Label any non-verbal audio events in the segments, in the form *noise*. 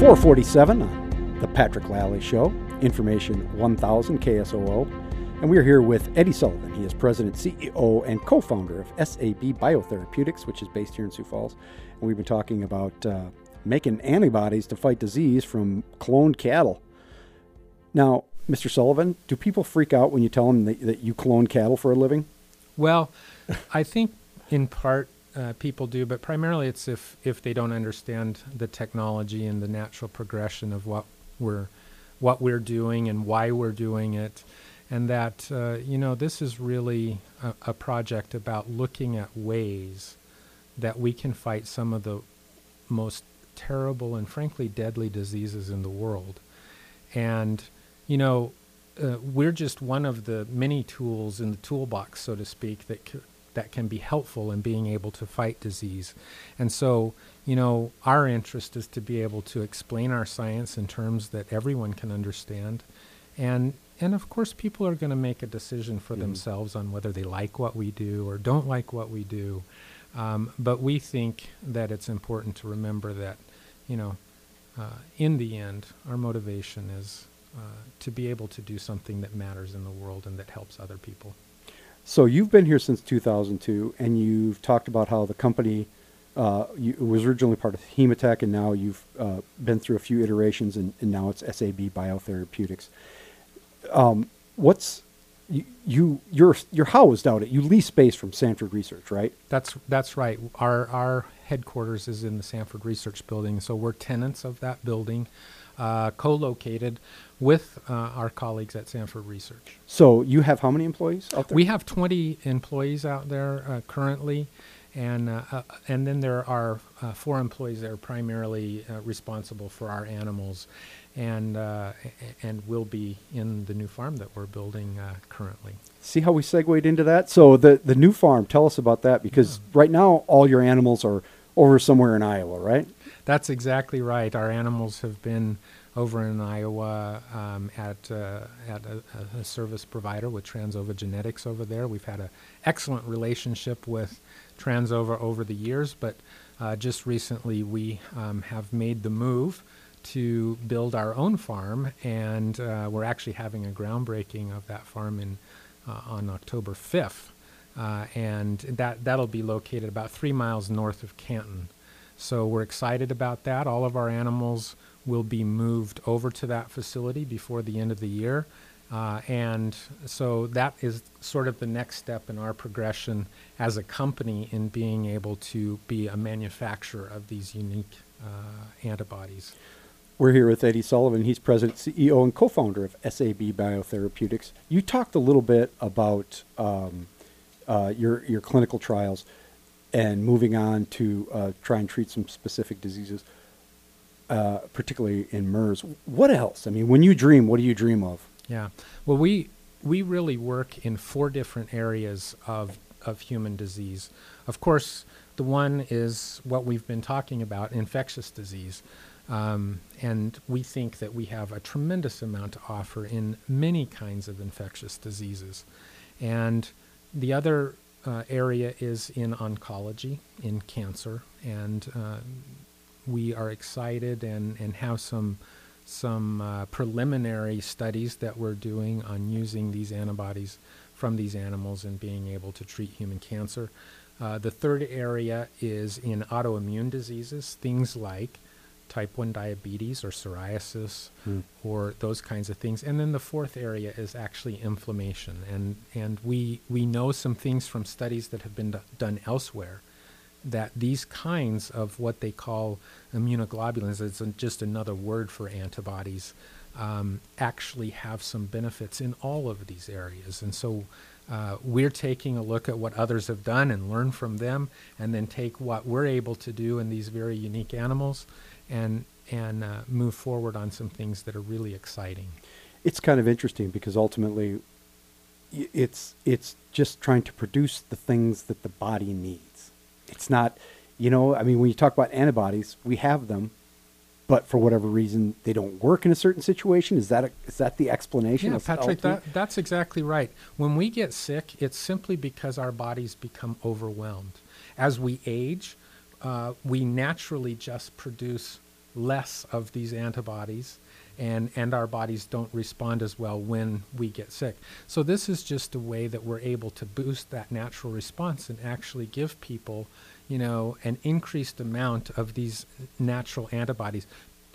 447 on The Patrick Lally Show, Information 1000 KSOO. And we're here with Eddie Sullivan. He is president, CEO, and co founder of SAB Biotherapeutics, which is based here in Sioux Falls. And we've been talking about uh, making antibodies to fight disease from cloned cattle. Now, Mr. Sullivan, do people freak out when you tell them that, that you clone cattle for a living? Well, I think in part uh, people do, but primarily it's if if they don't understand the technology and the natural progression of what we're what we're doing and why we're doing it, and that uh, you know this is really a, a project about looking at ways that we can fight some of the most terrible and frankly deadly diseases in the world, and you know. Uh, we're just one of the many tools in the toolbox, so to speak, that c- that can be helpful in being able to fight disease. And so, you know, our interest is to be able to explain our science in terms that everyone can understand. And and of course people are going to make a decision for Mhm. themselves on whether they like what we do or don't like what we do. Um, but we think that it's important to remember that, you know, uh, in the end, our motivation is uh, to be able to do something that matters in the world and that helps other people. So you've been here since 2002, and you've talked about how the company uh, you, was originally part of Hematech, and now you've uh, been through a few iterations, and, and now it's SAB Biotherapeutics. Um, what's you, you you're you're housed out at you lease space from Sanford Research, right? That's that's right. Our our headquarters is in the Sanford Research Building, so we're tenants of that building, uh, co-located with uh, our colleagues at Sanford Research. So you have how many employees out there? We have 20 employees out there uh, currently, and uh, uh, and then there are uh, four employees that are primarily uh, responsible for our animals, and uh, and will be in the new farm that we're building uh, currently. See how we segued into that? So the the new farm, tell us about that because right now all your animals are over somewhere in Iowa, right? That's exactly right. Our animals have been over in Iowa um, at uh, at a, a service provider with Transova Genetics over there. We've had an excellent relationship with Transova over the years, but uh, just recently we um, have made the move to build our own farm, and uh, we're actually having a groundbreaking of that farm in uh, on October 5th, uh, and that that'll be located about three miles north of Canton. So we're excited about that. All of our animals will be moved over to that facility before the end of the year. Uh, and so that is sort of the next step in our progression as a company in being able to be a manufacturer of these unique uh, antibodies. We're here with Eddie Sullivan. He's president, CEO, and co-founder of SAB Biotherapeutics. You talked a little bit about um, uh, your your clinical trials and moving on to uh, try and treat some specific diseases, uh, particularly in MERS. What else? I mean, when you dream, what do you dream of? Yeah. Well, we we really work in four different areas of of human disease. Of course, the one is what we've been talking about, infectious disease. Um, and we think that we have a tremendous amount to offer in many kinds of infectious diseases. And the other uh, area is in oncology, in cancer, and uh, we are excited and, and have some some uh, preliminary studies that we're doing on using these antibodies from these animals and being able to treat human cancer. Uh, the third area is in autoimmune diseases, things like type 1 diabetes or psoriasis Hmm. or those kinds of things. And then the fourth area is actually inflammation. And, and we, we know some things from studies that have been do- done elsewhere that these kinds of what they call immunoglobulins, it's just another word for antibodies, um, actually have some benefits in all of these areas. And so uh, we're taking a look at what others have done and learn from them, and then take what we're able to do in these very unique animals and, and uh, move forward on some things that are really exciting. It's kind of interesting because ultimately, it's it's just trying to produce the things that the body needs. It's not, you know, I mean, when you talk about antibodies, we have them, but for whatever reason, they don't work in a certain situation. Is that a, is that the explanation? Yeah, of Patrick, that, that's exactly right. When we get sick, it's simply because our bodies become overwhelmed. As we age, uh, we naturally just produce less of these antibodies and and our bodies don't respond as well when we get sick. So this is just a way that we're able to boost that natural response and actually give people, you know, an increased amount of these natural antibodies.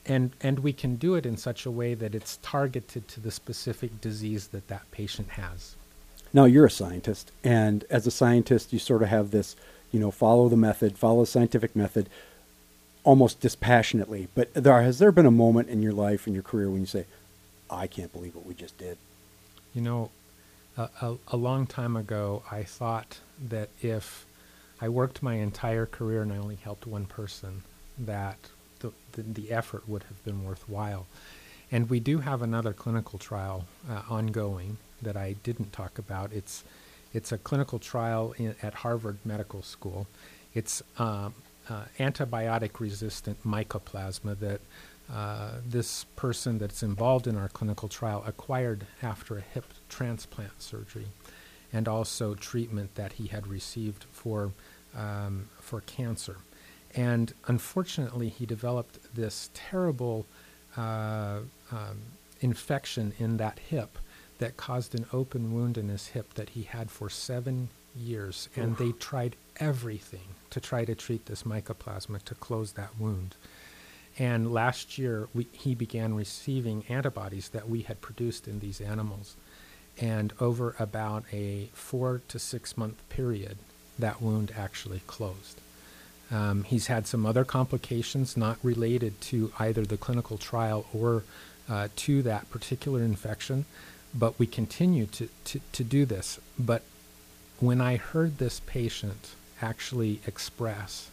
And, and we can do it in such a way that it's targeted to the specific disease that that patient has. Now, you're a scientist, and as a scientist, you sort of have this, you know, follow the method, follow the scientific method almost dispassionately. But there, has there been a moment in your life, in your career, when you say, I can't believe what we just did? You know, a, a, a long time ago, I thought that if I worked my entire career and I only helped one person, that the, the, the effort would have been worthwhile. And we do have another clinical trial uh, ongoing that I didn't talk about. It's it's a clinical trial in, at Harvard Medical School. It's um, uh, antibiotic resistant mycoplasma that uh, this person that's involved in our clinical trial acquired after a hip transplant surgery and also treatment that he had received for, um, for cancer. And unfortunately, he developed this terrible uh, um, infection in that hip that caused an open wound in his hip that he had for seven years. And Oof. they tried everything to try to treat this mycoplasma to close that wound. And last year, we, he began receiving antibodies that we had produced in these animals. And over about a four to six month period, that wound actually closed. Um, he's had some other complications not related to either the clinical trial or uh, to that particular infection, but we continue to, to, to do this. But when I heard this patient actually express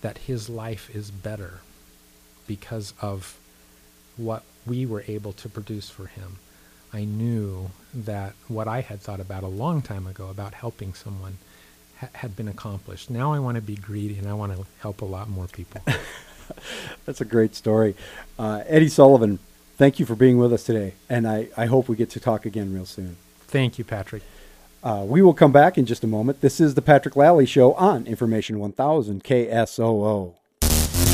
that his life is better because of what we were able to produce for him. I knew that what I had thought about a long time ago about helping someone ha- had been accomplished. Now I want to be greedy and I want to help a lot more people. *laughs* That's a great story. Uh, Eddie Sullivan, thank you for being with us today. And I, I hope we get to talk again real soon. Thank you, Patrick. Uh, we will come back in just a moment. This is the Patrick Lally Show on Information 1000 KSOO.